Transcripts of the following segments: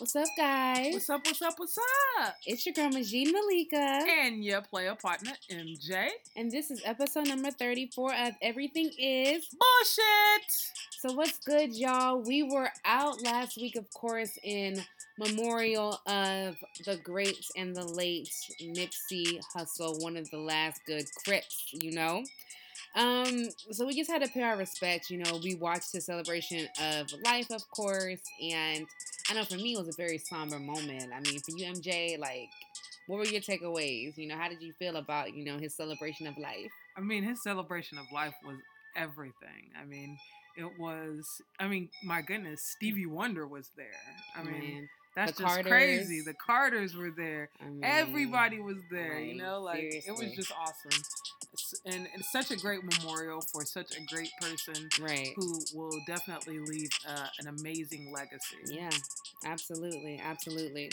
What's up, guys? What's up? What's up? What's up? It's your girl Majid Malika, And your player partner MJ. and this is episode number 34 of Everything Is. Bullshit. So, what's good, y'all? We were out last week, of course, in memorial of the great and the late Nipsey Hussle, one of the last good Crips, you know. Um, so we just had to pay our respects. You know, we watched the celebration of life, of course, and I know for me it was a very somber moment. I mean, for you, MJ, like, what were your takeaways? You know, how did you feel about you know his celebration of life? I mean, his celebration of life was everything. I mean, it was. I mean, my goodness, Stevie Wonder was there. I mean, Man, that's the just crazy. The Carters were there. I mean, Everybody was there. right, You know, like it was just awesome. It's, and it's such a great memorial for such a great person right. who will definitely leave uh, an amazing legacy. Yeah, absolutely, absolutely.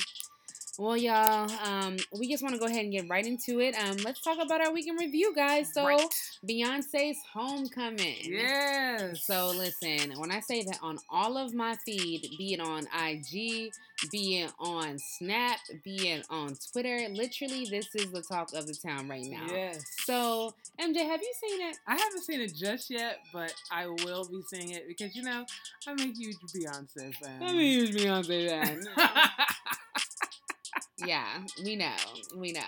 Well, y'all, um, we just want to go ahead and get right into it. Um, let's talk about our weekend review, guys. So, Right. Beyonce's homecoming. Yes. So listen, when I say that on all of my feed, be it on IG, be it on Snap, be it on Twitter, literally this is the talk of the town right now. Yes. So MJ, have you seen it? I haven't seen it just yet, but I will be seeing it because you know I'm a huge Beyonce fan. I'm a huge Beyonce fan. yeah, we know, we know.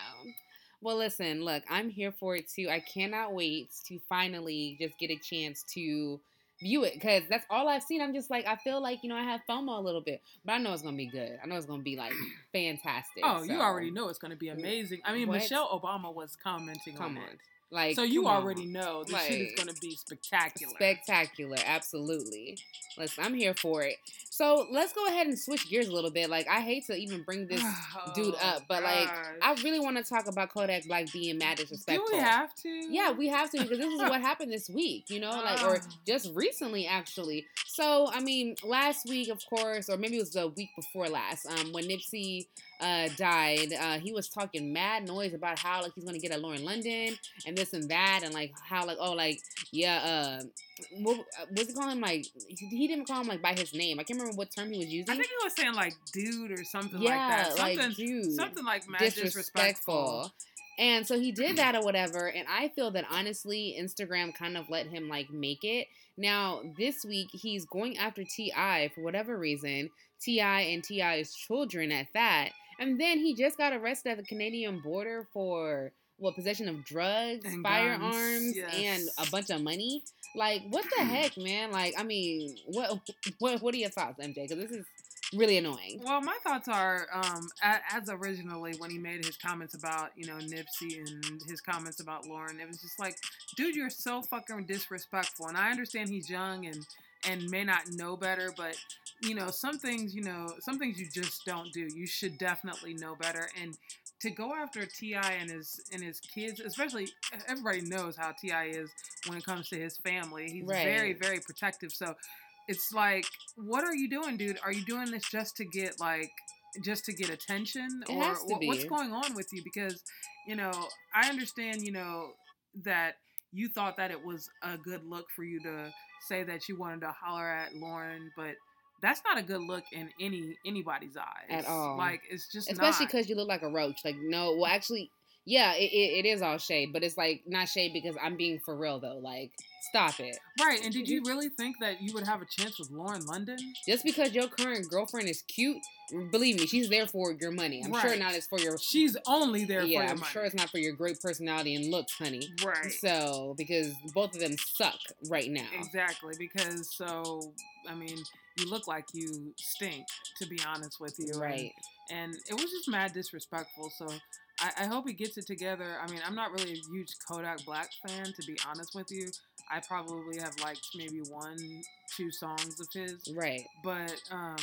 Well, listen, look, I'm here for it too. I cannot wait to finally just get a chance to view it because that's all I've seen. I'm just like, I feel like, you know, I have FOMO a little bit, but I know it's going to be good. I know it's going to be like fantastic. oh, you already know it's going to be amazing. I mean, What? Michelle Obama was commenting Come on on. it, Like, so you come on. already know this shit is going to be spectacular. Spectacular, absolutely. Listen, I'm here for it. So let's go ahead and switch gears a little bit. Like, I hate to even bring this dude Oh, up, but like. I really want to talk about Kodak Black being mad do disrespectful. we have to? Yeah, we have to because this is what happened this week, you know, like or Ah. just recently actually. So I mean, last week, of course, or maybe it was the week before last, um, when Nipsey uh died, uh, he was talking mad noise about how like he's gonna get a Lauren London and this and that, and like how like oh like yeah, uh, what was he calling him like he, he didn't call him like by his name. I can't remember what term he was using. I think he was saying like dude or something yeah, like that. Something, like dude, something like mad disrespectful. disrespectful. And so he did that or whatever. And I feel that honestly, Instagram kind of let him like make it. Now, this week, he's going after T.I. for whatever reason. T.I. and T.I.'s children at that. And then he just got arrested at the Canadian border for what possession of drugs, And firearms, guns, and a bunch of money. Like, what the heck, man? Like, I mean, what what what are your thoughts, MJ? Because this is really annoying. Well, my thoughts are, um, as originally when he made his comments about, you know, Nipsey and his comments about Lauren, it was just like, dude, you're so fucking disrespectful. And I understand he's young and and may not know better, but you know, some things, you know, some things you just don't do. You should definitely know better. And to go after T.I. and his and his kids, especially everybody knows how T.I. is when it comes to his family. He's Right. very, very protective. So it's like, what are you doing, dude? Are you doing this just to get like just to get attention, It or has to what, what's going on with you? Because you know, I understand, you know, that you thought that it was a good look for you to say that you wanted to holler at Lauren, but that's not a good look in any anybody's eyes At all. Like it's just especially because you look like a roach. Like, no, well, actually, yeah, it, it, it is all shade, but it's like not shade because I'm being for real though. Like, stop it. right. And did you really think that you would have a chance with Lauren London? Just because your current girlfriend is cute, believe me, she's there for your money. I'm sure Right. not it's for your. She's only there yeah, for your I'm money. sure it's not for your great personality and looks, honey. right. So, because both of them suck right now. Exactly, because so I mean, you look like you stink, to be honest with you. and- Right. And, it was just mad disrespectful. So I, I hope he gets it together. I mean, I'm not really a huge Kodak Black fan, to be honest with you. I probably have liked maybe one, two songs of his. Right. But um,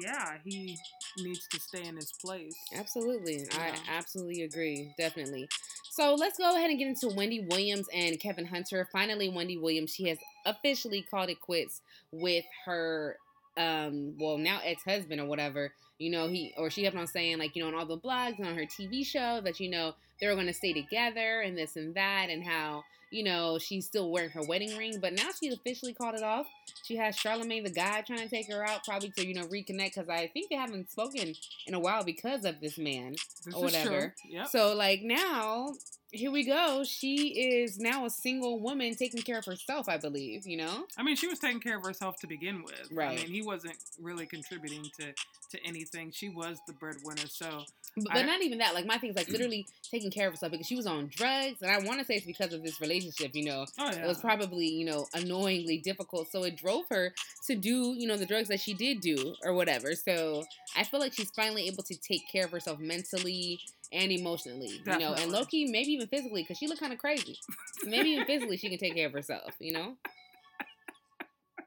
yeah, he needs to stay in his place. Absolutely. I absolutely agree. Definitely. So let's go ahead and get into Wendy Williams and Kevin Hunter. Finally, Wendy Williams, she has officially called it quits with her um well now ex-husband or whatever you know he or she kept on saying like you know on all the blogs and on her tv show that you know they were going to stay together and this and that, and how you know she's still wearing her wedding ring. But now she's officially called it off. She has Charlamagne tha God trying to take her out, probably to you know reconnect because I think they haven't spoken in a while because of this man This or whatever. Yep. So like now, here we go. She is now a single woman taking care of herself, I believe. You know. I mean, she was taking care of herself to begin with. Right. I mean, he wasn't really contributing to to anything. She was the breadwinner. So But, I- but not even that. Like my thing is like mm. literally taking care of herself because she was on drugs, and I want to say it's because of this relationship. You know, oh yeah. it was probably you know annoyingly difficult, so it drove her to do you know the drugs that she did do or whatever. So I feel like she's finally able to take care of herself mentally and emotionally. You know, and Definitely. Loki maybe even physically because she looked kind of crazy. Maybe even physically she can take care of herself. You know.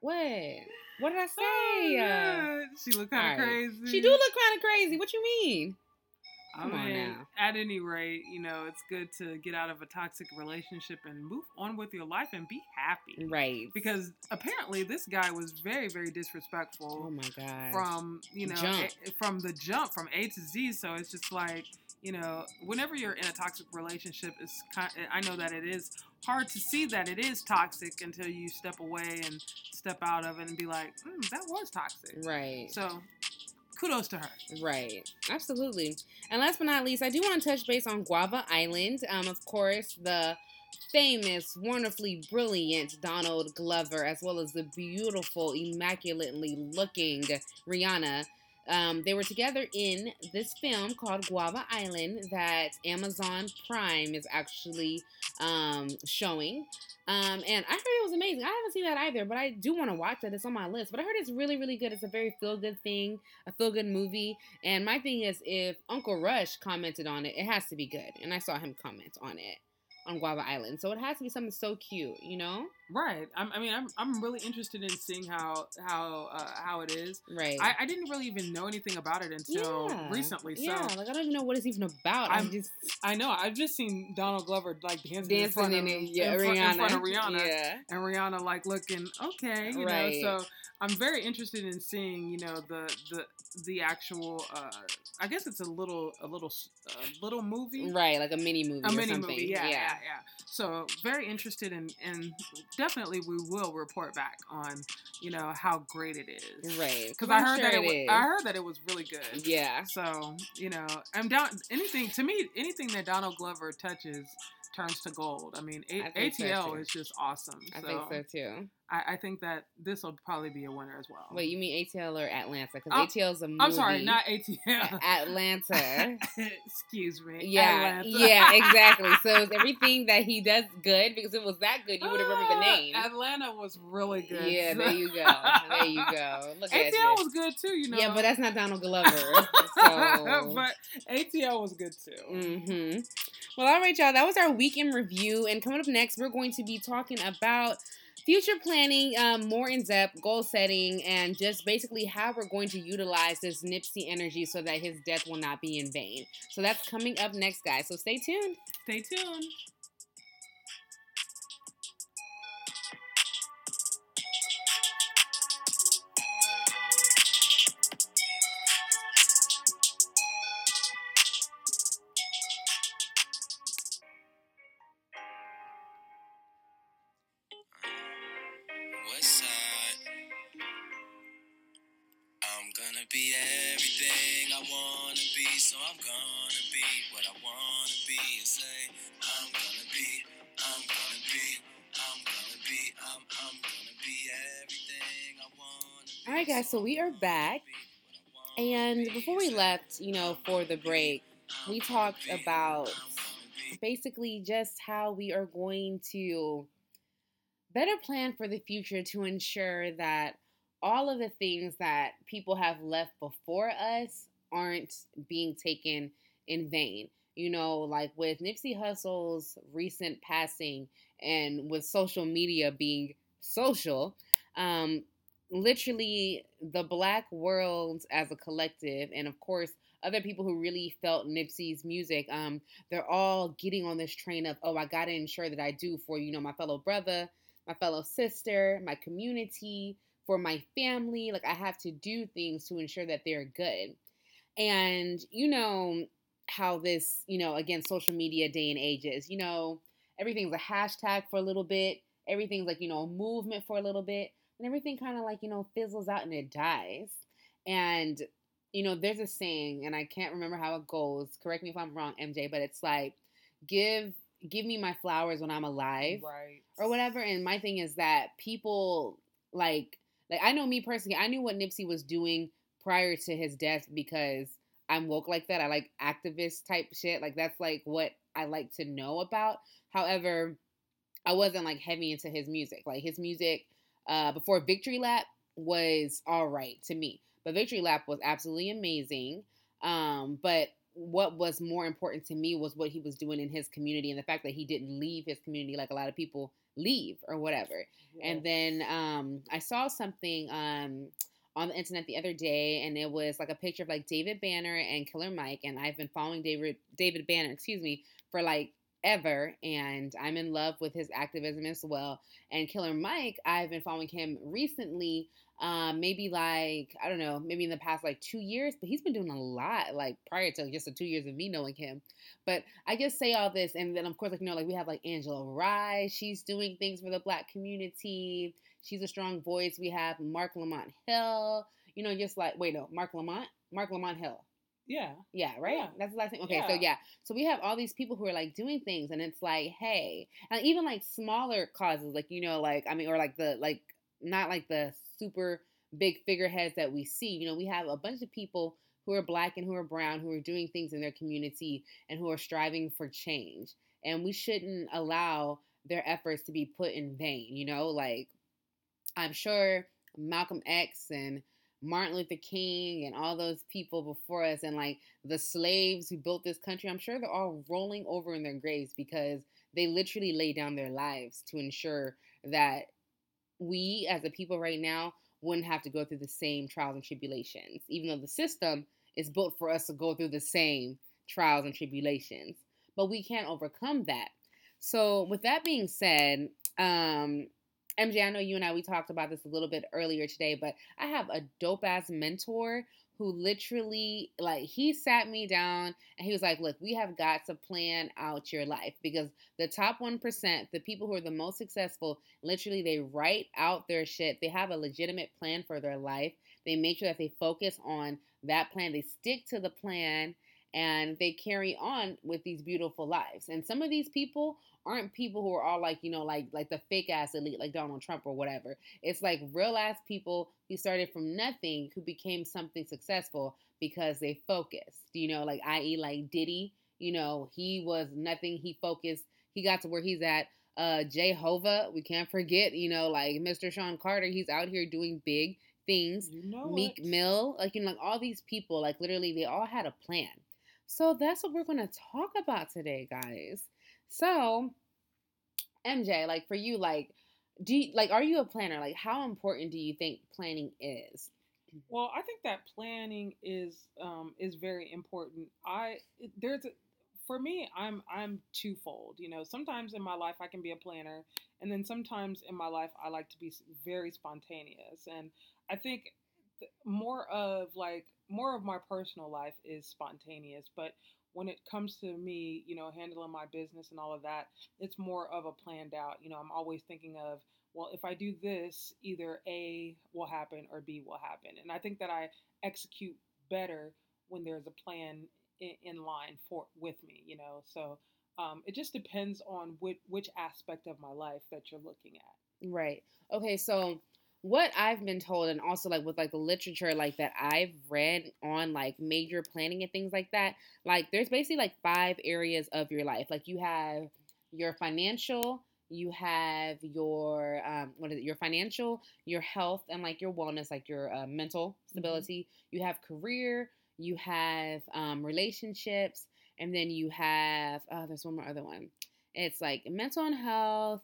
What? What did I Oh, say? Uh, yeah. She looked kind of alright. crazy. she do look kind of crazy. What you mean? I Come on mean, now. At any rate, you know, it's good to get out of a toxic relationship and move on with your life and be happy. Right. Because apparently this guy was very, very disrespectful. Oh my god. from you know. A, from the jump from A to Z. So it's just like you know, whenever you're in a toxic relationship, it's kind. I know that it is hard to see that it is toxic until you step away and step out of it and be like, mm, that was toxic. right. So kudos to her. Right. Absolutely. And last but not least, I do want to touch base on Guava Island. Um, of course, the famous, wonderfully brilliant Donald Glover, as well as the beautiful, immaculately looking Rihanna. Um, they were together in this film called Guava Island that Amazon Prime is actually um, showing. Um, and I heard it was amazing. I haven't seen that either, but I do want to watch it. It's on my list. But I heard it's really, really good. It's a very feel good thing, a feel good movie. And my thing is, if Uncle Rush commented on it, it has to be good. And I saw him comment on it on Guava Island, so it has to be something so cute, you know? Right. I'm, I mean, I'm, I'm really interested in seeing how how uh, how it is. Right. I, I didn't really even know anything about it until Yeah. recently. So yeah, like I don't even know what it's even about. I'm, I'm just I know I've just seen Donald Glover like dancing, in dancing front in of, it. Yeah, in, Rihanna. in front of Rihanna, Yeah. and Rihanna like looking okay, you Right. know. So I'm very interested in seeing you know the the the actual. Uh, I guess it's a little a little a little movie. Right, like a mini movie. A or mini something. movie, yeah, yeah, yeah. So very interested in, and definitely we will report back on, you know, how great it is. Right. Because I'm heard sure that it, it wa- I heard that it was really good. Yeah. So you know, I'm down. Anything to me, anything that Donald Glover touches turns to gold. I mean, A- I think so, ATL is just awesome. I so think so too. I, I think that this will probably be a winner as well. Wait, you mean ATL or Atlanta? Because Oh, ATL's a movie. I'm sorry, not ATL. Atlanta. Excuse me. Yeah, Atlanta. yeah, exactly. So it's everything that he does good because if it was that good, you would have remembered the Ah, name. Atlanta was really good. Yeah, there you go. There you go. Look ATL you. was good too, you know. Yeah, but that's not Donald Glover. So. but ATL was good too. hmm Well, all right, y'all. That was our weekend review, and coming up next, we're going to be talking about future planning, um, more in depth, goal setting, and just basically how we're going to utilize this Nipsey energy so that his death will not be in vain. So that's coming up next, guys. So stay tuned. Stay tuned. Be everything I wanna be, so I'm gonna be what I wanna be and say, I'm gonna be, I'm gonna be, I'm gonna be, I'm, I'm gonna be everything I wanna be. All right, guys. So we are back. And before we left, you know, for the break, we talked about basically just how we are going to better plan for the future to ensure that all of the things that people have left before us aren't being taken in vain. You know, like with Nipsey Hussle's recent passing and with social media being social, um, literally the black world as a collective, and of course, other people who really felt Nipsey's music, um, they're all getting on this train of, oh, I gotta ensure that I do for, you know, my fellow brother, my fellow sister, my community, for my family. Like, I have to do things to ensure that they're good. And, you know, how this, you know, again, social media day and age is. You know, everything's a hashtag for a little bit, everything's like, you know, movement for a little bit, and everything kind of like, you know, fizzles out and it dies. And, you know, there's a saying, and I can't remember how it goes. Correct me if I'm wrong, MJ, but it's like, give give me my flowers when I'm alive. Right. Or whatever. And my thing is that people like like I know me personally, I knew what Nipsey was doing prior to his death because I'm woke like that. I like activist type shit. Like that's like what I like to know about. However, I wasn't like heavy into his music. Like his music uh before Victory Lap was all right to me. But Victory Lap was absolutely amazing. Um, but what was more important to me was what he was doing in his community and the fact that he didn't leave his community like a lot of people leave or whatever. And then um, I saw something um, on the internet the other day, and it was like a picture of like David Banner and Killer Mike, and I've been following David David Banner, excuse me, for like ever, and I'm in love with his activism as well. And Killer Mike, I've been following him recently um, maybe like I don't know, maybe in the past like two years, but he's been doing a lot like prior to just the two years of me knowing him. But I just say all this, and then of course, like you know, like we have like Angela Rye, she's doing things for the Black community. She's a strong voice. We have Marc Lamont Hill, you know, just like wait no, Marc Lamont, Marc Lamont Hill. Yeah. Yeah, right? Yeah. That's the last thing. Okay, Yeah. so yeah. So we have all these people who are like doing things and it's like, hey. And even like smaller causes, like, you know, like I mean, or like the like not like the super big figureheads that we see. You know, we have a bunch of people who are black and who are brown who are doing things in their community and who are striving for change. And we shouldn't allow their efforts to be put in vain, you know, like I'm sure Malcolm X and Martin Luther King and all those people before us and like the slaves who built this country, I'm sure they're all rolling over in their graves because they literally laid down their lives to ensure that we as a people right now wouldn't have to go through the same trials and tribulations, even though the system is built for us to go through the same trials and tribulations. But we can't overcome that. So, with that being said, um, MJ, I know you and I we talked about this a little bit earlier today, but I have a dope ass mentor who literally like he sat me down and he was like, "Look, we have got to plan out your life because the top 1%, the people who are the most successful, literally they write out their shit. They have a legitimate plan for their life. They make sure that they focus on that plan. They stick to the plan and they carry on with these beautiful lives. And some of these people aren't people who are all like, you know, like like the fake ass elite, like Donald Trump or whatever. It's like real ass people who started from nothing who became something successful because they focused. You know, like i.e. like Diddy, you know, he was nothing, he focused, he got to where he's at. Uh Jehovah, we can't forget, you know, like Mr. Sean Carter, he's out here doing big things. You know Meek it. Mill, like you know, like all these people, like literally, they all had a plan. So that's what we're gonna talk about today, guys. So, MJ, like for you, like, do you, like are you a planner? Like, how important do you think planning is? Well, I think that planning is um, is very important. I there's a, for me, I'm I'm twofold. You know, sometimes in my life I can be a planner, and then sometimes in my life I like to be very spontaneous. And I think th- more of like more of my personal life is spontaneous, but when it comes to me, you know, handling my business and all of that, it's more of a planned out. You know, I'm always thinking of well, if I do this, either A will happen or B will happen. And I think that I execute better when there's a plan in, in line for with me, you know. So um, it just depends on which, which aspect of my life that you're looking at. Right. Okay. So, what I've been told, and also like with like the literature like that I've read on like major planning and things like that, like there's basically like five areas of your life. Like you have your financial, you have your um, what is it? Your financial, your health, and like your wellness, like your uh, mental stability. You have career, you have um, relationships, and then you have oh, there's one more other one. It's like mental and health,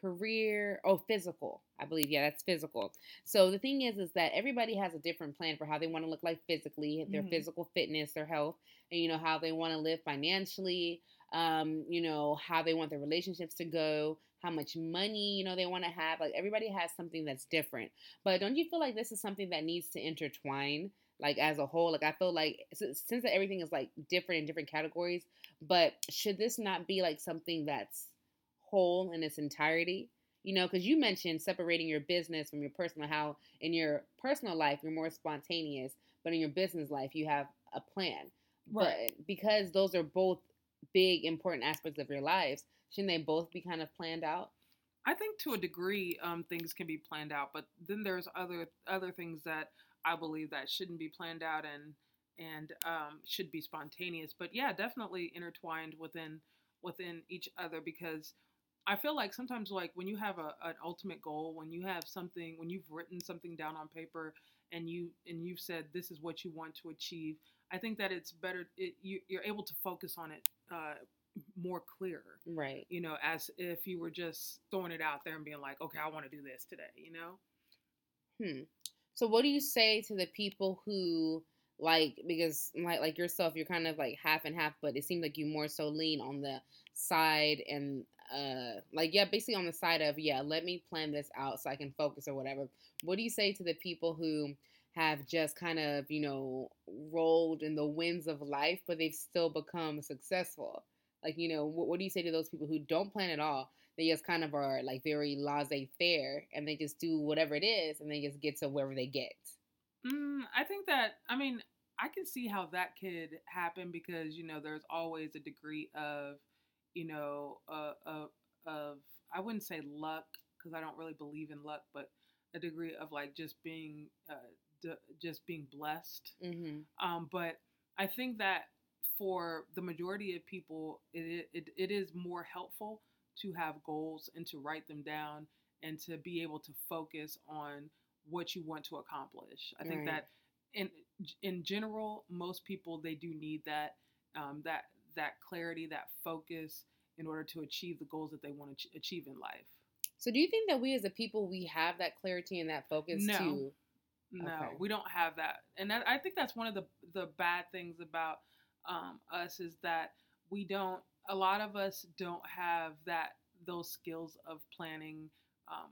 career, oh, physical. I believe yeah, that's physical. So the thing is, is that everybody has a different plan for how they want to look like physically, their Mhm. physical fitness, their health, and you know how they want to live financially. Um, you know how they want their relationships to go, how much money you know they want to have. Like everybody has something that's different. But don't you feel like this is something that needs to intertwine? like as a whole. Like I feel like since, since that everything is like different in different categories, but should this not be like something that's whole in its entirety? You know, because you mentioned separating your business from your personal. How in your personal life you're more spontaneous, but in your business life you have a plan. Right. But because those are both big important aspects of your lives, shouldn't they both be kind of planned out? I think to a degree, um, things can be planned out, but then there's other other things that I believe that shouldn't be planned out and and um, should be spontaneous. But yeah, definitely intertwined within within each other because I feel like sometimes like when you have a, an ultimate goal, when you have something, when you've written something down on paper and you and you've said this is what you want to achieve, I think that it's better. It, you, you're able to focus on it uh, more clear, Right. You know, as if you were just throwing it out there and being like, okay, I want to do this today. You know. Hmm. So what do you say to the people who like because like like yourself you're kind of like half and half but it seems like you more so lean on the side and uh like yeah basically on the side of yeah let me plan this out so I can focus or whatever. What do you say to the people who have just kind of, you know, rolled in the winds of life but they've still become successful? Like, you know, what, what do you say to those people who don't plan at all? They just kind of are like very laissez faire and they just do whatever it is and they just get to wherever they get. Mm, I think that I mean I can see how that could happen because you know there's always a degree of you know uh, of of I wouldn't say luck because I don't really believe in luck, but a degree of like just being uh, d- just being blessed. Mm-hmm. Um, but I think that for the majority of people, it, it it is more helpful to have goals and to write them down and to be able to focus on what you want to accomplish. I think Right. that in in general, most people they do need that um, that that clarity, that focus in order to achieve the goals that they want to ch- achieve in life. So do you think that we as a people we have that clarity and that focus No. too? No, Okay. we don't have that, and that, I think that's one of the the bad things about um, us is that we don't. A lot of us don't have that those skills of planning. Um,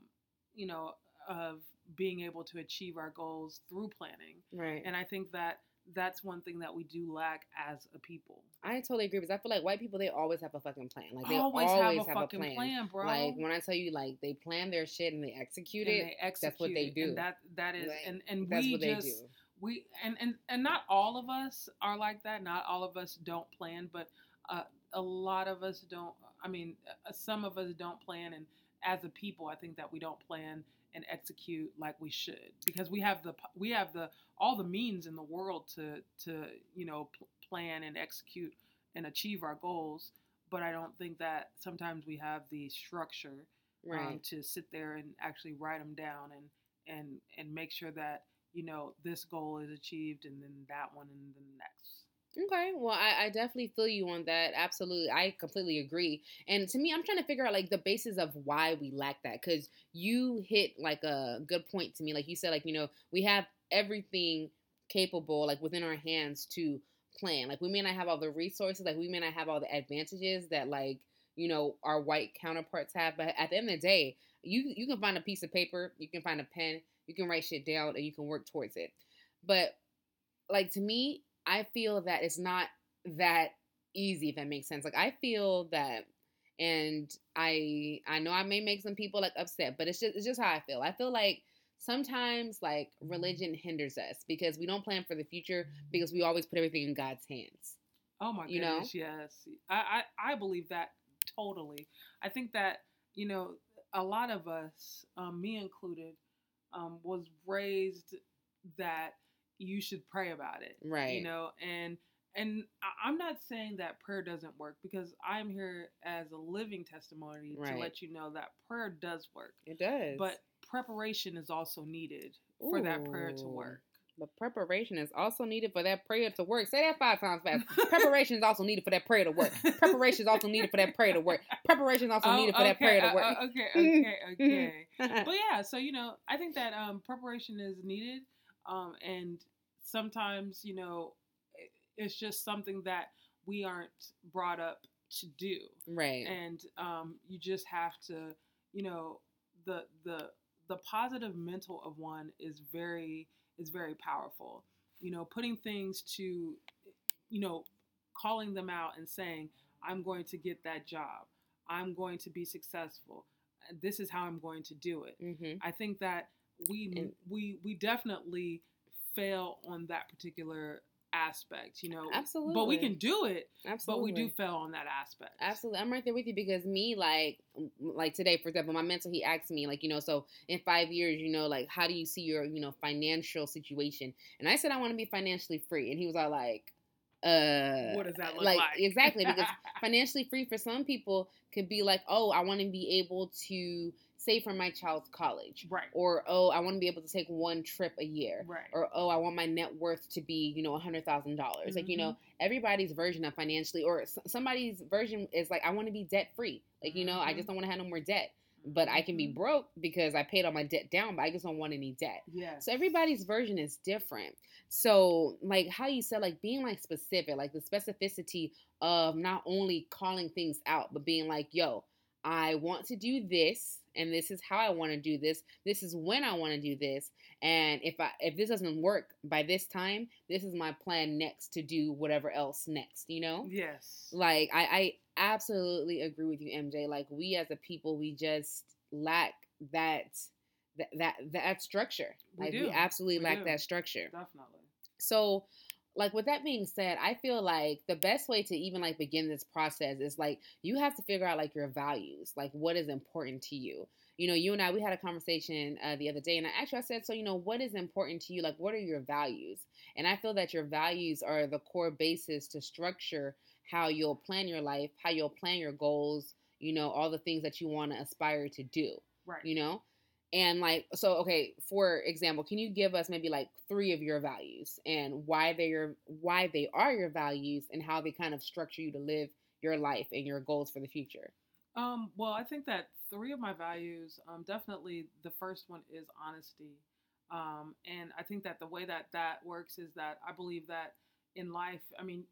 you know, of being able to achieve our goals through planning, Right. and I think that that's one thing that we do lack as a people. I totally agree because I feel like white people they always have a fucking plan. Like they always, always, have a fucking plan, bro. Like when I tell you like they plan their shit and they execute and it, they execute that's what they do. And that that is, Like, and and we just do. we and and and not all of us are like that not all of us don't plan but uh, a lot of us don't i mean uh, some of us don't plan and as a people i think that we don't plan and execute like we should because we have the we have the all the means in the world to to you know pl- plan and execute and achieve our goals but i don't think that sometimes we have the structure Right. um, to sit there and actually write them down and and and make sure that you know this goal is achieved and then that one and then the next Okay, well, I, I definitely feel you on that. Absolutely, I completely agree. And to me, I'm trying to figure out like the basis of why we lack that because you hit like a good point to me. Like you said, like you know, we have everything capable like within our hands to plan. Like we may not have all the resources, like we may not have all the advantages that like you know our white counterparts have. But at the end of the day, you you can find a piece of paper, you can find a pen, you can write shit down, and you can work towards it. But like to me, I feel that it's not that easy if that makes sense. Like I feel that and I I know I may make some people like upset, but it's just it's just how I feel. I feel like sometimes like religion hinders us because we don't plan for the future because we always put everything in God's hands. oh my You know? goodness yes I, I i believe that totally i think that you know a lot of us um, me included um, was raised that you should pray about it Right. you know and and i'm not saying that prayer doesn't work because i'm here as a living testimony Right. to let you know that prayer does work It does. but preparation is also needed for that prayer to work But preparation is also needed for that prayer to work. Say that five times fast. preparation is also needed for that prayer to work. Preparation is also needed for that prayer to work. Preparation is also Oh, needed for that okay, prayer to uh, work. uh, okay okay okay but yeah, so you know, I think that um, preparation is needed, um, and sometimes you know, it's just something that we aren't brought up to do, right. and um, you just have to, you know, the the the positive mental of one is very is very powerful, you know, putting things to, you know, calling them out and saying, I'm going to get that job. I'm going to be successful. This is how I'm going to do it. hmm I think that we And- we we definitely fail on that particular aspect, you know. Absolutely. But we can do it, Absolutely. but we do fail on that aspect. Absolutely, I'm right there with you because me, like, like today, for example, my mentor, he asked me, like, you know, so in five years, you know, like, how do you see your, you know, financial situation? And I said I want to be financially free, and he was all like, uh, What does that look like? exactly because financially free for some people could be like, oh, I want to be able to save for my child's college, right, or oh, I want to be able to take one trip a year, right, or oh, I want my net worth to be, you know, a hundred thousand dollars. Like you know, everybody's version of financially, or s- somebody's version is like, I want to be debt free. Like you know, I Mhm. just don't want to have no more debt. But I can be Mhm. broke because I paid all my debt down, but I just don't want any debt. Yeah. So everybody's version is different. So like how you said, like being like specific, like the specificity of not only calling things out, but being like, yo, I want to do this, and this is how I want to do this. This is when I want to do this. And if I if this doesn't work by this time, this is my plan next to do whatever else next, you know? Yes. Like I, I absolutely agree with you, MJ. Like we as a people, we just lack that that that, that structure. We like do. we absolutely We lack do. that structure. Definitely. So like with that being said, I feel like the best way to even like begin this process is like you have to figure out like your values, like what is important to you. You know, you and I we had a conversation uh, the other day, and I actually I said, so you know, what is important to you? Like, what are your values? And I feel that your values are the core basis to structure how you'll plan your life, how you'll plan your goals. You know, all the things that you want to aspire to do Right. you know and like so okay for example can you give us maybe like three of your values and why they are why they are your values and how they kind of structure you to live your life and your goals for the future Um, well, I think that three of my values, um, definitely the first one is honesty. Um, and I think that the way that that works is that I believe that in life, I mean,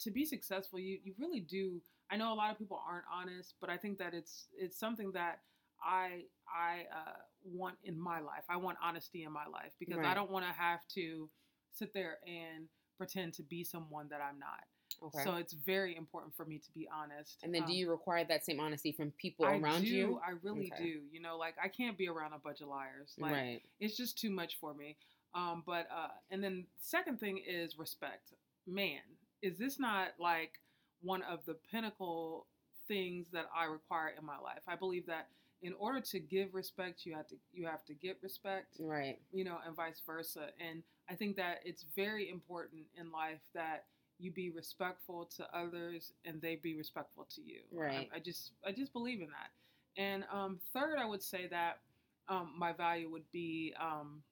to be successful, you, you really do. I know a lot of people aren't honest, but I think that it's it's something that I I uh, want in my life. I want honesty in my life because I don't want to have to sit there and pretend to be someone that I'm not. okay So it's very important for me to be honest. and then do Um, you require that same honesty from people I around do, you I really Okay. do. You know, like I can't be around a bunch of liars. Like right it's just too much for me. Um, but uh, and then second thing is respect. Man, is this not like one of the pinnacle things that I require in my life? I believe that in order to give respect, you have to you have to get respect. right You know, and vice versa. And I think that it's very important in life that you be respectful to others and they be respectful to you. I- Right. I, just I just believe in that. And um, third, I would say that um, my value would be um,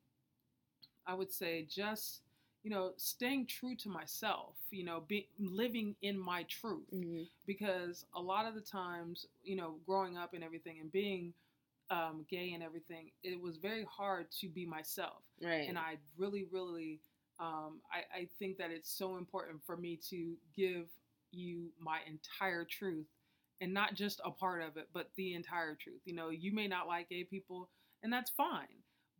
I would say just you know staying true to myself. You know, be living in my truth hmm because a lot of the times, you know, growing up and everything and being um, gay and everything, it was very hard to be myself. right And I really, really, um, I, I think that it's so important for me to give you my entire truth and not just a part of it, but the entire truth. You know, you may not like gay people, and that's fine,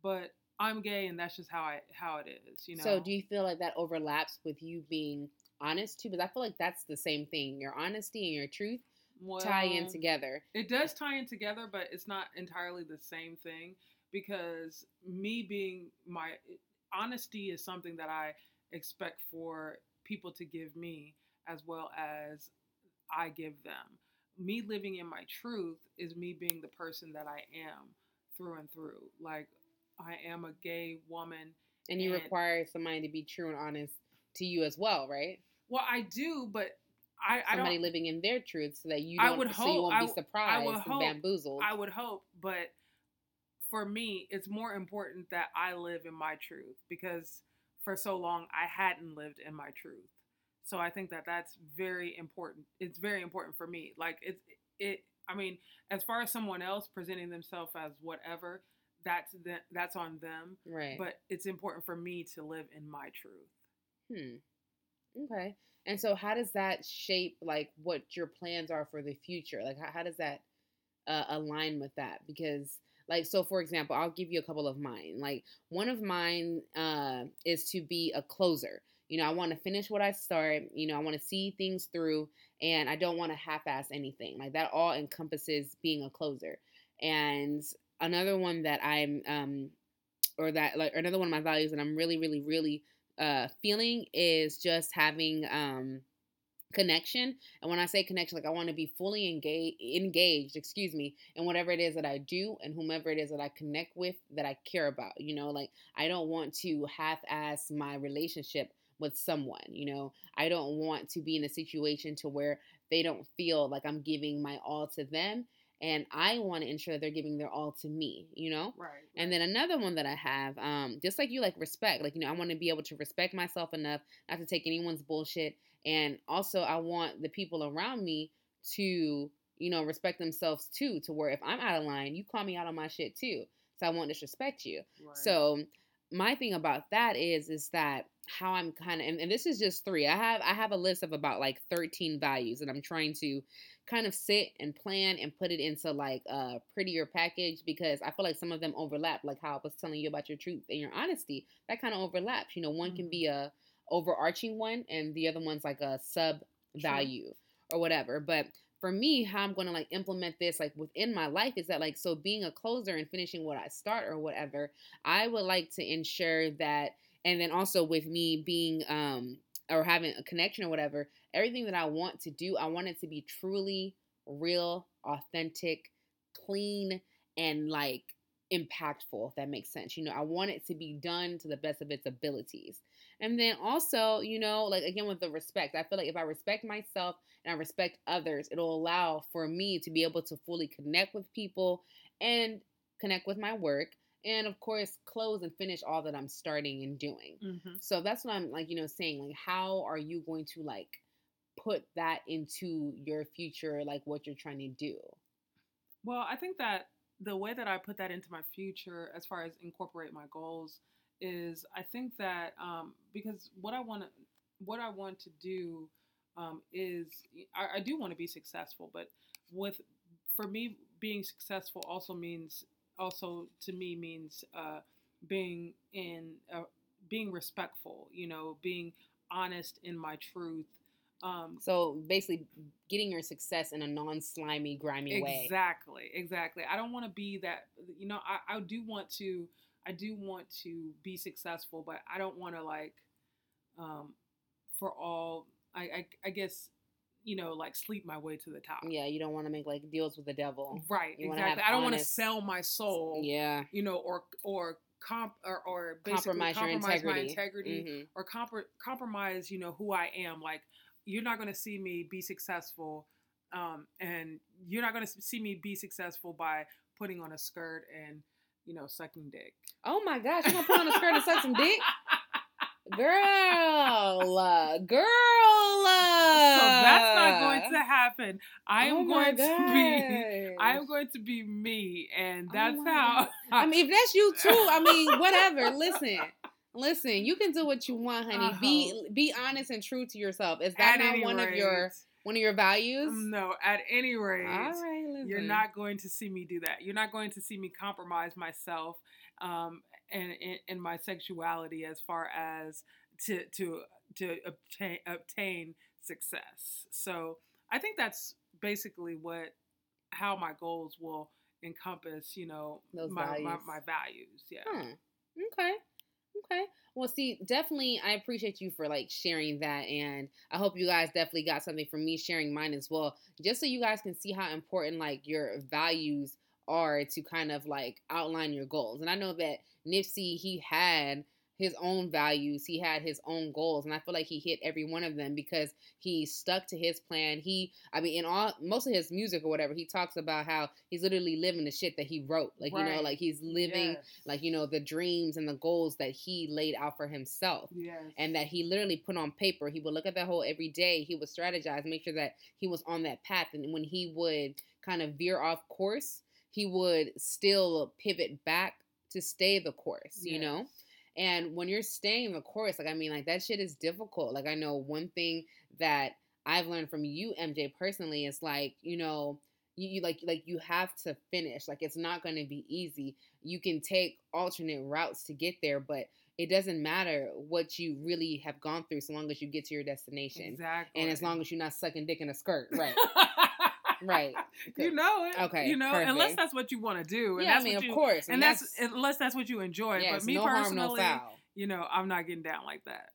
but I'm gay, and that's just how I how it is. You know. so do you feel like that overlaps with you being honest too because i feel like that's the same thing your honesty and your truth tie in together It does tie in together, but it's not entirely the same thing because me being my honesty is something that I expect for people to give me as well as I give them. Me living in my truth is me being the person that I am through and through. Like I am a gay woman. and you and- require somebody to be true and honest to you as well right Well, I do, but I, I somebody living in their truth so that you I don't would so you won't I be surprised would and hope- bamboozled. I would hope, but for me, it's more important that I live in my truth because for so long I hadn't lived in my truth. So I think that that's very important. It's very important for me. Like it's it. I mean, as far as someone else presenting themselves as whatever, that's the, that's on them. right. But it's important for me to live in my truth. hmm. Okay. And so how does that shape like what your plans are for the future? Like how, how does that uh, align with that? Because like so for example i'll give you a couple of mine like one of mine uh, is to be a closer you know i want to finish what i start you know i want to see things through and i don't want to half-ass anything like that all encompasses being a closer and another one that i'm um or that like another one of my values that i'm really really really uh feeling is just having um connection. And when i say connection like i want to be fully engaged engaged excuse me in whatever it is that i do and whomever it is that i connect with that i care about you know like i don't want to half-ass my relationship with someone you know? I don't want to be in a situation to where they don't feel like i'm giving my all to them and i want to ensure that they're giving their all to me you know Right. and then another one that I have, um, just like you, like respect. Like you know, I want to be able to respect myself enough not to take anyone's bullshit, and also I want the people around me to, you know, respect themselves too. To where if I'm out of line, you call me out on my shit too. So I won't disrespect you. right. So my thing about that is, is that how I'm kind of, and, and this is just three. I have, I have a list of about like 13 values and I'm trying to kind of sit and plan and put it into like a prettier package because I feel like some of them overlap. Like how I was telling you about your truth and your honesty, that kind of overlaps. You know, one can Mhm. be a overarching one, and the other one's like a sub value or whatever. But for me, how I'm gonna like implement this like within my life is that like so being a closer and finishing what I start or whatever, I would like to ensure that and then also with me being um or having a connection or whatever, everything that I want to do, I want it to be truly real, authentic, clean, and like impactful, if that makes sense. You know, I want it to be done to the best of its abilities. And then also, you know, like again with the respect, I feel like if I respect myself and I respect others, it'll allow for me to be able to fully connect with people and connect with my work. And of course, close and finish all that I'm starting and doing. Mhm. So that's what I'm like, you know, saying like, how are you going to like put that into your future, like what you're trying to do? Well, I think that the way that I put that into my future, as far as incorporate my goals, is I think that um, because what I want to what I want to do um, is I, I do want to be successful, but with for me being successful also means also to me means uh, being in uh, being respectful, you know, being honest in my truth. Um, So basically, getting your success in a non-slimy, grimy way. Exactly, exactly. I don't want to be that. You know, I, I do want to. I do want to be successful, but I don't want to like, um, for all. I, I I guess, you know, like sleep my way to the top. Yeah, you don't want to make like deals with the devil. Right. You Exactly. I don't want to sell my soul. Yeah, You know, or or comp or, or basically compromise, your compromise my integrity. integrity Mhm. or compr- compromise, you know, who I am. Like, you're not going to see me be successful, um, and you're not going to see me be successful by putting on a skirt and, you know, sucking dick. Oh my gosh, you're gonna put on a skirt and suck some dick, girl, uh, girl. Uh, so that's not going to happen. I am oh going to be. I am going to be me, and Oh that's my how. I mean, if that's you too, I mean, whatever. Listen, listen. You can do what you want, honey. Be be honest and true to yourself. Is that Uh-huh. At not one of your one of your values? No, at any rate. All right. You're not going to see me do that. You're not going to see me compromise myself um, and, and my sexuality as far as to to to obtain obtain success. So I think that's basically what how my goals will encompass. You know, Those my, my values. my values. Yeah. Huh. Okay. Okay. Well, see, definitely, I appreciate you for like sharing that, and I hope you guys definitely got something from me sharing mine as well, just so you guys can see how important like your values are to kind of like outline your goals. And I know that Nipsey he had his own values, he had his own goals, and I feel like he hit every one of them because he stuck to his plan. He, I mean, in all most of his music or whatever, he talks about how he's literally living the shit that he wrote, like you know, like he's living Yes. like you know the dreams and the goals that he laid out for himself Yes. and that he literally put on paper he would look at that whole every day he would strategize make sure that he was on that path and when he would kind of veer off course he would still pivot back to stay the course you know and when you're staying the course like i mean like that shit is difficult like i know one thing that i've learned from you mj personally is like you know you, you like like you have to finish. Like it's not going to be easy. You can take alternate routes to get there, but it doesn't matter what you really have gone through so long as you get to your destination. Exactly. And as long as you're not sucking dick in a skirt. Right. right. you know it. Okay, You know, unless that's what you want to do. And yeah, I that's mean, what of you, course. And that's, unless that's what you enjoy. yes, but me no personally, harm, no foul. you know, I'm not getting down like that.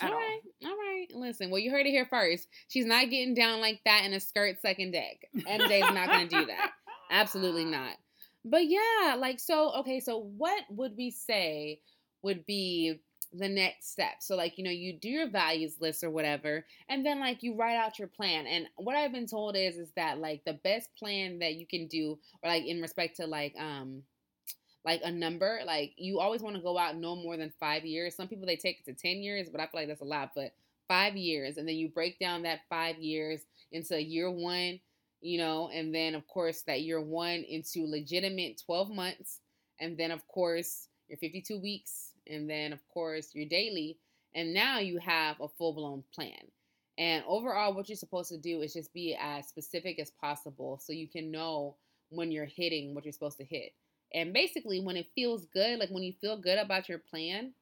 At All right, all right. Listen, well, you heard it here first. She's not getting down like that in a skirt sucking dick. MJ's not going to do that. Absolutely not. But yeah, like, so, okay, so what would we say would be the next step? So, like, you know, you do your values list or whatever, and then, like, you write out your plan. And what I've been told is, is that, like, the best plan that you can do, or, like, in respect to, like, um, like a number. Like you always want to go out no more than five years. Some people they take it to ten years, but I feel like that's a lot. But five years, and then you break down that five years into year one, you know, and then of course that year one into legitimate twelve months, and then of course your fifty-two weeks, and then of course your daily, and now you have a full-blown plan. And overall, what you're supposed to do is just be as specific as possible so you can know when you're hitting what you're supposed to hit. And basically, when it feels good, like when you feel good about your plan,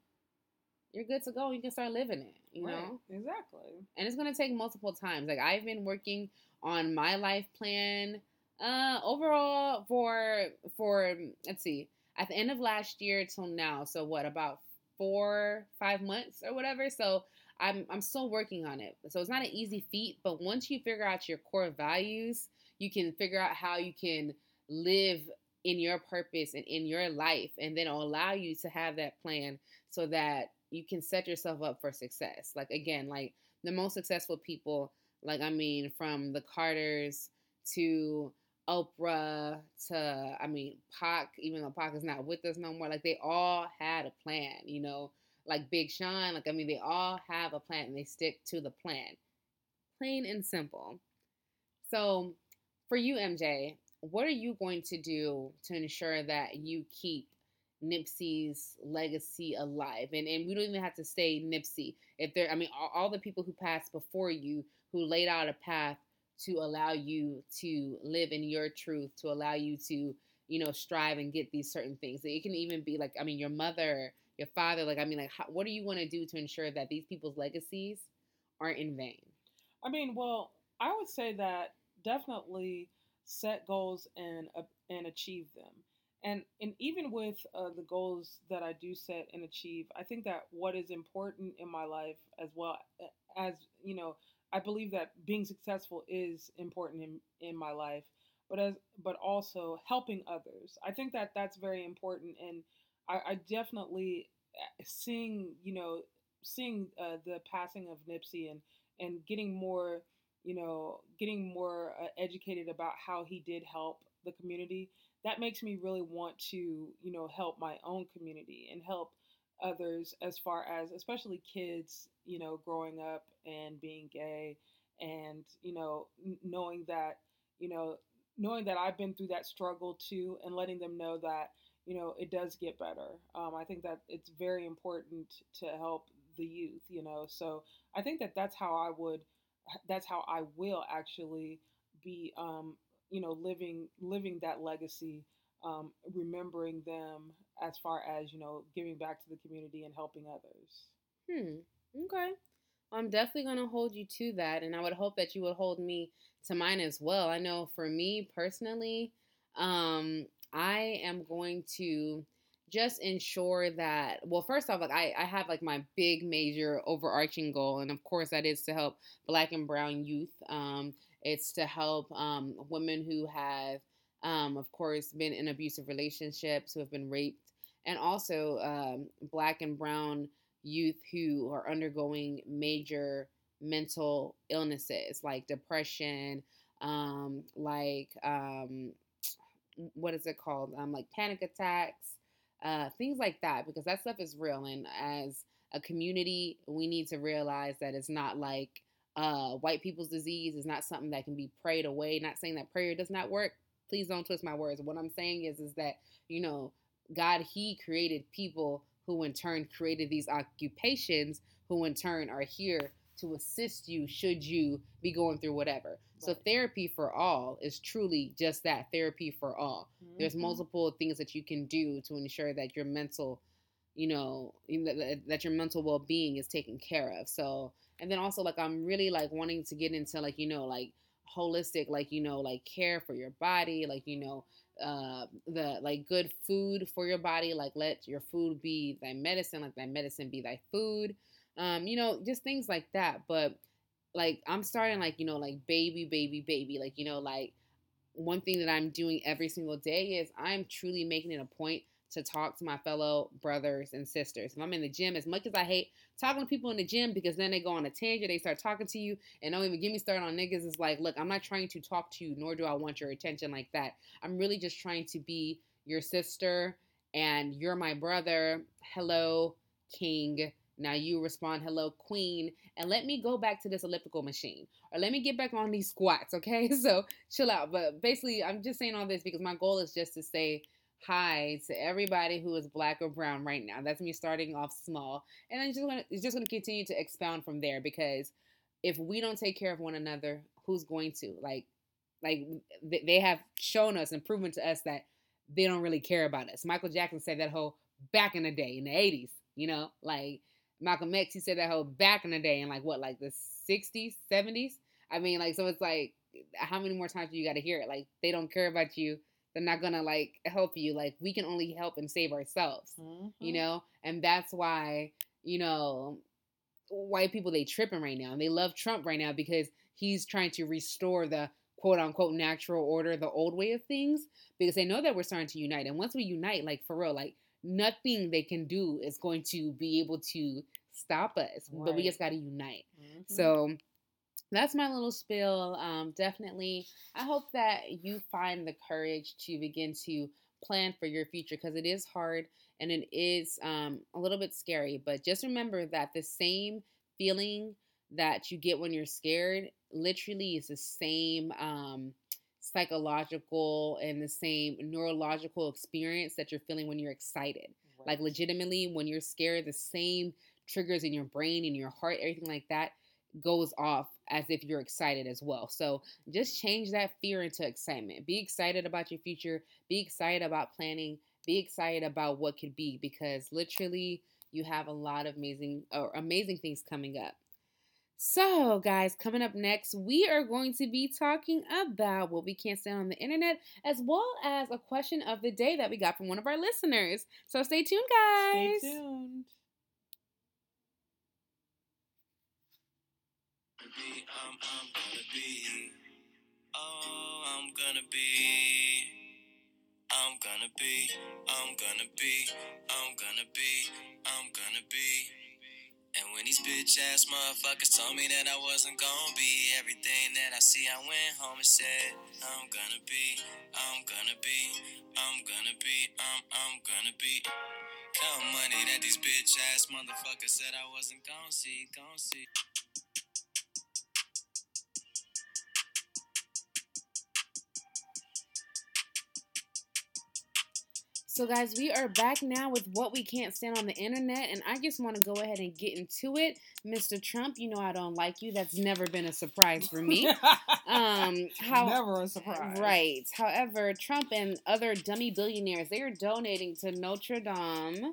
you're good to go. You can start living it, you Right, know? Exactly. And it's going to take multiple times. Like, I've been working on my life plan uh overall for for let's see at the end of last year till now so what about four five months or whatever so i'm i'm still working on it. So it's not an easy feat but once you figure out your core values you can figure out how you can live in your purpose and in your life and then allow you to have that plan so that you can set yourself up for success. Like again like the most successful people like i mean from the carters to oprah to i mean Pac, even though Pac is not with us no more like they all had a plan you know like big sean like i mean they all have a plan and they stick to the plan plain and simple so for you mj what are you going to do to ensure that you keep Nipsey's legacy alive? And and we don't even have to say Nipsey. If there, I mean, all, all the people who passed before you who laid out a path to allow you to live in your truth, to allow you to, you know, strive and get these certain things. It can even be like, I mean, your mother, your father. Like, I mean, like, how, what do you want to do to ensure that these people's legacies aren't in vain? I mean, well, I would say that definitely set goals and uh, and achieve them. And and even with uh, the goals that I do set and achieve, I think that what is important in my life as well as you know, I believe that being successful is important in in my life, but as but also helping others. I think that that's very important, and I, I definitely uh, seeing you know seeing uh, the passing of Nipsey and and getting more you know, getting more uh, educated about how he did help the community, that makes me really want to, you know, help my own community and help others as far as, especially kids, you know, growing up and being gay and, you know, knowing that, you know, knowing that I've been through that struggle too and letting them know that, you know, it does get better. Um, I think that it's very important to help the youth, you know, so I think that that's how I would that's how I will actually be, um, you know, living living that legacy, um, remembering them as far as you know, giving back to the community and helping others. Hmm. Okay. I'm definitely going to hold you to that. And I would hope that you would hold me to mine as well. I know for me personally, um, I am going to just ensure that well first off like I, I have like my big major overarching goal and of course that is to help black and brown youth um, it's to help um, women who have um, of course been in abusive relationships who have been raped and also um, black and brown youth who are undergoing major mental illnesses like depression um, like um, what is it called um, like panic attacks uh, things like that, because that stuff is real. And as a community, we need to realize that it's not like uh, white people's disease. It's not something that can be prayed away. Not saying that prayer does not work. Please don't twist my words. What I'm saying is, is that you know, God, He created people who in turn created these occupations, who in turn are here to assist you should you be going through whatever. So therapy for all is truly just that therapy for all. There's Mhm. multiple things that you can do to ensure that your mental, you know, that, your mental well being is taken care of. So, and then also like I'm really like wanting to get into like you know like holistic like you know like care for your body like you know uh the like good food for your body like let your food be thy medicine like thy medicine be thy food um you know just things like that. But like i'm starting like you know like baby baby baby like you know like one thing that i'm doing every single day is i'm truly making it a point to talk to my fellow brothers and sisters. If i'm in the gym as much as i hate talking to people in the gym because then they go on a tangent they start talking to you and don't even get me started on niggas is like look i'm not trying to talk to you nor do i want your attention like that. I'm really just trying to be your sister and you're my brother. Hello king. Now you respond hello queen. And let me go back to this elliptical machine or let me get back on these squats okay? So chill out. But basically i'm just saying all this because my goal is just to say hi to everybody who is black or brown right now. That's me starting off small and then just gonna, it's just to continue to expound from there because if we don't take care of one another who's going to? Like like they have shown us and proven to us that they don't really care about us. Michael jackson said that whole back in the day in the 80s you know? Like malcolm x he said that whole back in the day in like what like the 60s 70s i mean like so it's like how many more times do you got to hear it? Like they don't care about you they're not gonna like help you like we can only help and save ourselves you Mhm. know and that's why you know white people they tripping right now and they love trump right now because he's trying to restore the quote unquote natural order the old way of things because they know that we're starting to unite and once we unite like for real like nothing they can do is going to be able to stop us but we just got to unite Mhm. so that's my little spill. Um, definitely, I hope that you find the courage to begin to plan for your future because it is hard and it is um, a little bit scary. But just remember that the same feeling that you get when you're scared literally is the same um, psychological and the same neurological experience that you're feeling when you're excited. Like legitimately, when you're scared, the same triggers in your brain, in your heart, everything like that goes off as if you're excited as well. So just change that fear into excitement. Be excited about your future. Be excited about planning. Be excited about what could be because literally you have a lot of amazing or amazing things coming up. So, guys, coming up next, we are going to be talking about what we can't stand on the internet, as well as a question of the day that we got from one of our listeners. So, stay tuned, guys. Stay tuned. Be, um, I'm gonna be. Oh, I'm gonna be. I'm gonna be. I'm gonna be. I'm gonna be. I'm gonna be. And when these bitch ass motherfuckers told me that I wasn't gonna be everything that I see, I went home and said, I'm gonna be. I'm gonna be. I'm gonna be. I'm, I'm gonna be. Count money that these bitch ass motherfuckers said I wasn't gonna see, gonna see. So, guys, we are back now with what we can't stand on the internet, and I just want to go ahead and get into it. Mr. Trump, you know I don't like you. That's never been a surprise for me. Um, how Never a surprise. Right. However, Trump and other dummy billionaires, they are donating to Notre Dame.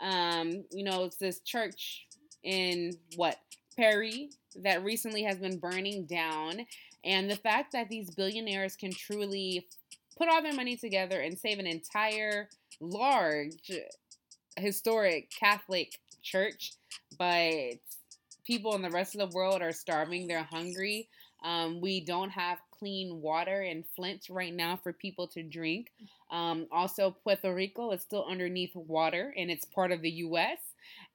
Um, you know, it's this church in what Paris that recently has been burning down, and the fact that these billionaires can truly put all their money together and save an entire large historic Catholic church, but people in the rest of the world are starving, they're hungry. Um, we don't have clean water in Flint right now for people to drink. Um, also, Puerto Rico is still underneath water and it's part of the U.S.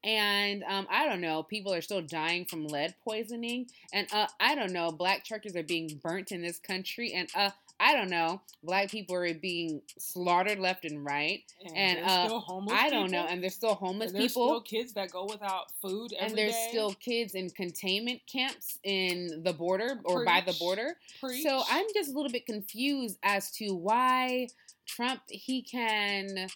And um, I don't know, people are still dying from lead poisoning. And uh, I don't know, black churches are being burnt in this country. And uh, I don't know, black people are being slaughtered left and right. And, And, uh, still homeless I don't people. know. And there's still homeless there's people still kids that go without food every and there's day. still kids in containment camps in the border or by the border. Preach. So I'm just a little bit confused as to why Trump he can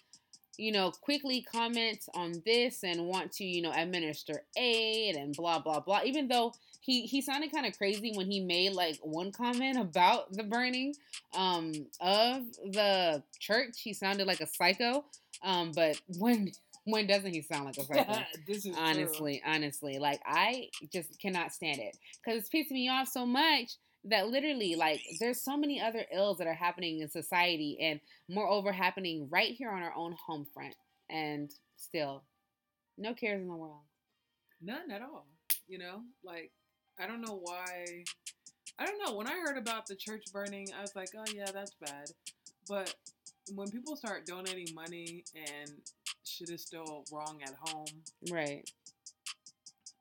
you know quickly comment on this and want to you know administer aid and blah blah blah even though he he sounded kind of crazy when he made like one comment about the burning um of the church. He sounded like a psycho. Um, but when when doesn't he sound like a psycho? this is honestly, honestly, like I just cannot stand it because it's pissing me off so much that literally, like, there's so many other ills that are happening in society, and moreover, happening right here on our own home front, and still, no cares in the world. None at all. You know, like I don't know why. I don't know. When I heard about the church burning, I was like, oh yeah, that's bad. But when people start donating money and shit is still wrong at home, Right.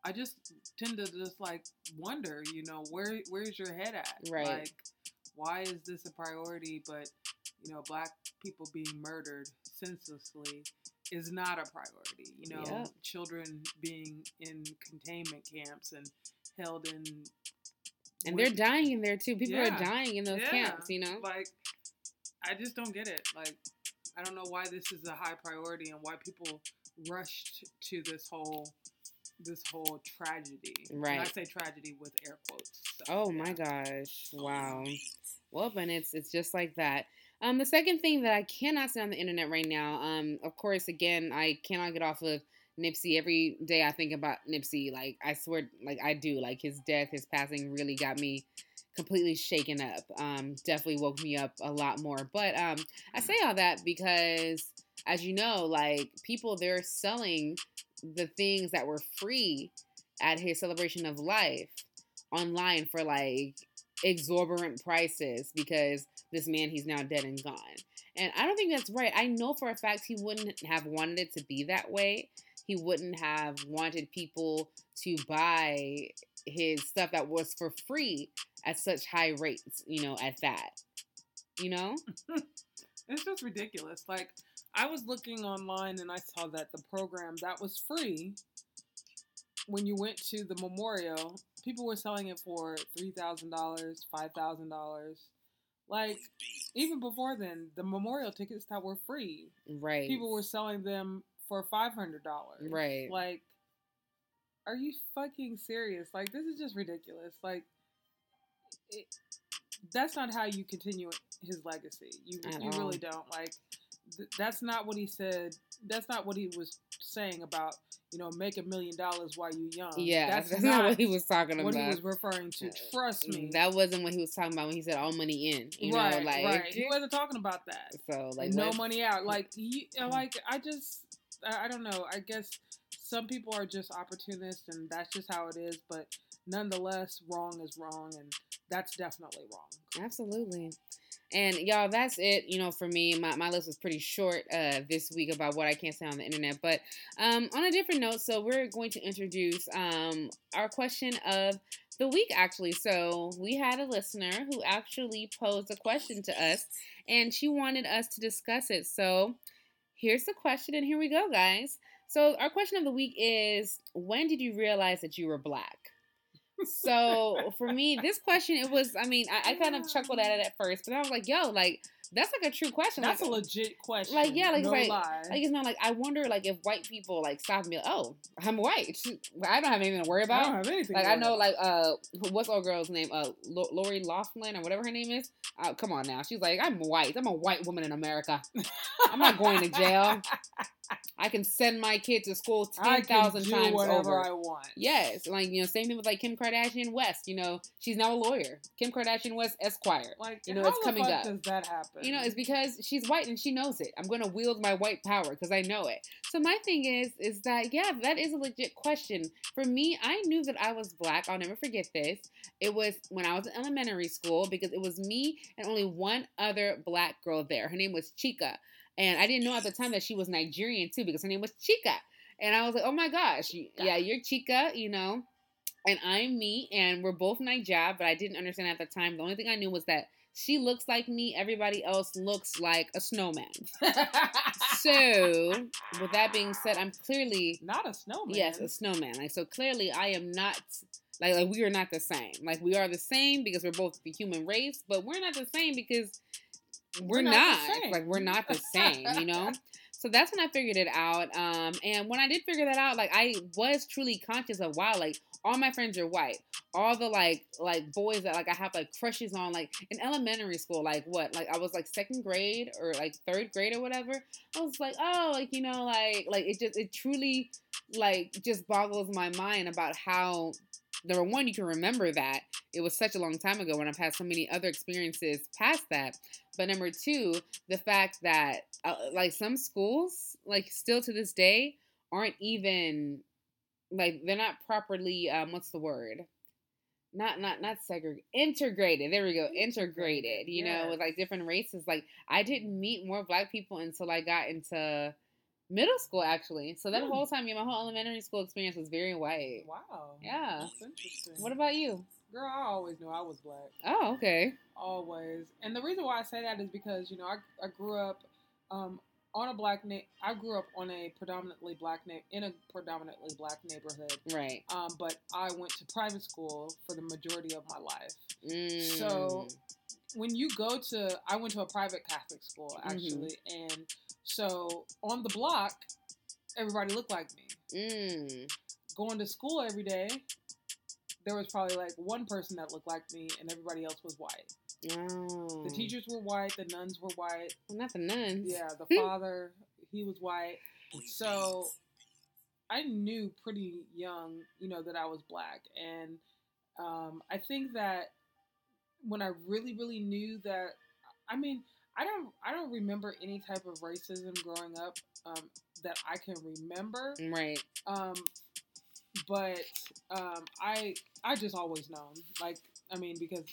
I just tend to just like wonder, you know, where where's your head at? Right. Like, why is this a priority? But you know, black people being murdered senselessly is not a priority. You know, Yep. children being in containment camps and held in And with- they're dying in there too. People Yeah. are dying in those Yeah. camps, you know? like I just don't get it. Like I don't know why this is a high priority and why people rushed to this whole this whole tragedy. And I say tragedy with air quotes. so, Oh yeah. my gosh. Wow. Well, and it's it's just like that. Um, the second thing that I cannot say on the internet right now, um, of course, again, I cannot get off of Nipsey. Every day I think about Nipsey. Like I swear, like I do. Like his death, his passing, really got me completely shaken up. Um, definitely woke me up a lot more. But um, I say all that because, as you know, like people they're selling the things that were free at his celebration of life online for like exorbitant prices because this man he's now dead and gone. And I don't think that's right. I know for a fact he wouldn't have wanted it to be that way. He wouldn't have wanted people to buy his stuff that was for free at such high rates, you know, at that. You know? It's just ridiculous. Like I was looking online and I saw that the program that was free when you went to the memorial, people were selling it for three thousand dollars, five thousand dollars. Like even before then, the memorial tickets that were free, Right. people were selling them for five hundred dollars. Right. Like, are you fucking serious? Like this is just ridiculous. Like, it, that's not how you continue his legacy. You At you really don't. Like, th- that's not what he said. That's not what he was saying about you know make a million dollars while you're young. yeah, that's, not, what he was talking what about. What he was referring to. Uh, Trust me. That wasn't what he was talking about when he said all money in. You right, know, like right. He wasn't talking about that. so like no let's- money out. Like he, like I just, I don't know. I guess some people are just opportunists, and that's just how it is. But nonetheless, wrong is wrong, and that's definitely wrong. Absolutely. And y'all, that's it. You know, for me, my, my list was pretty short uh, this week about what I can't say on the internet. But um, on a different note, so we're going to introduce um, our question of the week, actually. So we had a listener who actually posed a question to us, and she wanted us to discuss it. So here's the question, and here we go, guys. So our question of the week is: When did you realize that you were black? So for me, this question, it was, I mean, I, I kind of chuckled at it at first, but I was like, yo, like, that's like a true question. That's a legit question. like, yeah, like, no like- lie. like it's not like I wonder like if white people like stop me. like, oh, I'm white. I don't have anything to worry I about. don't have anything. Like I know, about. like uh, what's old girl's name? Uh, Lo- Lori Loughlin or whatever her name is. Uh, come on now, she's like, I'm white. I'm a white woman in America. I'm not going to jail. I can send my kid to school I ten thousand times whatever over. I want. Yes, like you know, same thing with like Kim Kardashian West. You know, she's now a lawyer. Kim Kardashian West Esquire. Like, You know, it's coming up. Does that happen? You know, it's because she's white and she knows it. I'm gonna wield my white power because I know it. So my thing is, is that yeah, that is a legit question. For me, I knew that I was black. I'll never forget this. It was when I was in elementary school because it was me and only one other black girl there. Her name was Chica. And I didn't know at the time that she was Nigerian too because her name was Chica. And I was like, oh my gosh, yeah, you're Chica, you know, and I'm me, and we're both Niger, but I didn't understand at the time. The only thing I knew was that she looks like me, everybody else looks like a snowman. So, with that being said, I'm clearly not a snowman. yes, a snowman. Like so clearly I am not like like we are not the same. Like we are the same because we're both the human race, but we're not the same because we're, We're not not. Like we're not the same, you know? So that's when I figured it out. Um, and when I did figure that out, like I was truly conscious of wow, like all my friends are white. All the like like boys that like I have like crushes on like in elementary school, like what? Like I was like second grade or like third grade or whatever. I was like, oh, like you know, like like it just it truly like just boggles my mind about how number one, you can remember that it was such a long time ago when I've had so many other experiences past that. But number two, the fact that uh, like some schools, like still to this day, aren't even like they're not properly um what's the word not not not segregated integrated there we go integrated you know with like different races like i didn't meet more black people until i got into middle school actually so that Hmm. whole time yeah my whole elementary school experience was very white Wow. Yeah. That's interesting. what about you Girl, I always knew I was black. oh okay Always. And the reason why I say that is because, you know, I, I grew up um, on a black na- I grew up on a predominantly black na- in a predominantly black neighborhood. right Um, but I went to private school for the majority of my life. mm. So when you go to I went to a private Catholic school Mhm. actually and so on the block everybody looked like me. mm. Going to school every day there was probably like one person that looked like me and everybody else was white. Oh. The teachers were white, the nuns were white. well, not the nuns Yeah, the father, he was white. So I knew pretty young, you know, that I was black. And um, I think that when I really, really knew that, I mean, I don't, I don't remember any type of racism growing up um, that I can remember. right Um, but um, I, I just always known, like, I mean, because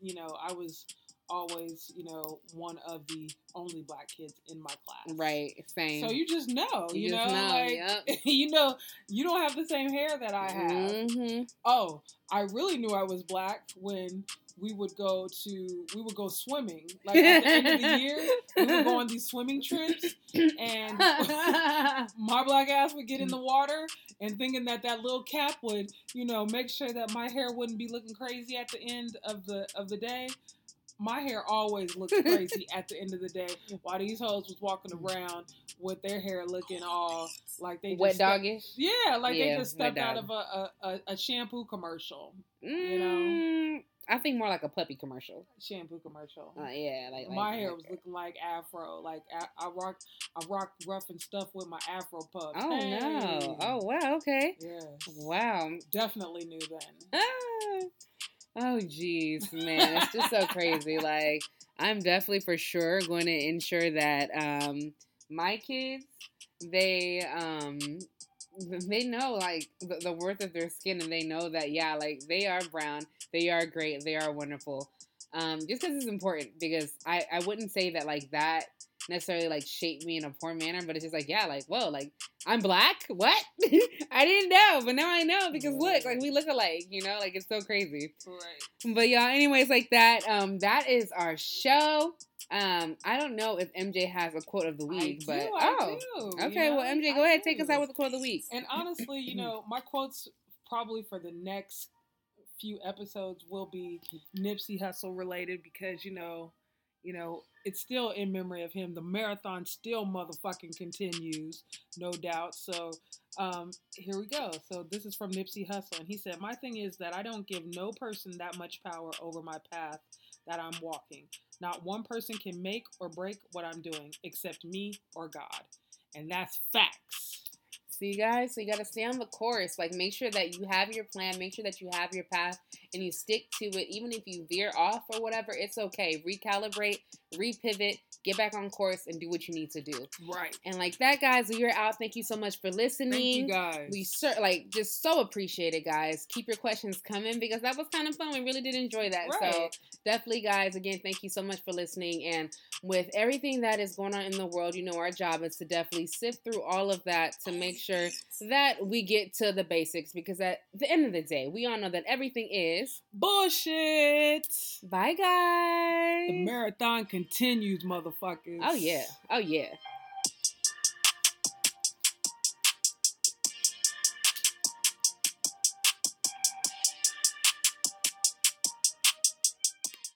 you know, I was always, you know, one of the only black kids in my class. right same So you just know, you, You know, just know, like yep. you know, you don't have the same hair that I have. hmm Oh, I really knew I was black when we would go to we would go swimming. Like at the end of the year, we would go on these swimming trips, and my black ass would get in the water and thinking that that little cap would, you know, make sure that my hair wouldn't be looking crazy at the end of the of the day. My hair always looks crazy at the end of the day. While these hoes was walking around with their hair looking all like they just wet stepped- doggish Yeah, like Yeah, they just stepped out of a, a, a, a shampoo commercial. you know? I think more like a puppy commercial. Shampoo commercial. Uh, yeah, like, my hair like was that. looking like afro. Like I, I rocked, I rocked rough and stuff with my afro puffs. Oh no! Oh wow! Okay. yes. Wow. Definitely knew then. Ah. Oh jeez, man, it's just so crazy. Like I'm definitely for sure going to ensure that um my kids they um they know like the, the worth of their skin and they know that yeah like they are brown they are great they are wonderful. Um just because it's important because i i wouldn't say that like that necessarily like shape me in a poor manner but it's just like yeah like whoa like i'm black what i didn't know but now i know because look like we look alike you know like it's so crazy Right. but y'all, anyways, like that. Um, that is our show. Um, I don't know if MJ has a quote of the week, I but do, I oh, do, okay. you well, know, MJ, I go ahead, take us out with the quote of the week. And honestly, you know, my quotes probably for the next few episodes will be Nipsey Hussle related because you know, you know, it's still in memory of him. The marathon still motherfucking continues, no doubt. So um, here we go. So this is from Nipsey Hussle, and he said, "My thing is that I don't give no person that much power over my path that I'm walking. Not one person can make or break what I'm doing except me or God, and that's facts." See, you guys, so you got to stay on the course. Like, make sure that you have your plan, make sure that you have your path, and you stick to it. Even if you veer off or whatever, it's okay. Recalibrate, repivot, get back on course, and do what you need to do. Right. And like that, guys, we are out. Thank you so much for listening. Thank you guys. We cer- like just so appreciate it, guys. Keep your questions coming because that was kind of fun. We really did enjoy that. So definitely, guys, again, thank you so much for listening. And with everything that is going on in the world, you know, our job is to definitely sift through all of that to make sure that we get to the basics. Because at the end of the day, we all know that everything is. Bullshit. Bye, guys. The marathon continues, motherfuckers. oh yeah. Oh yeah.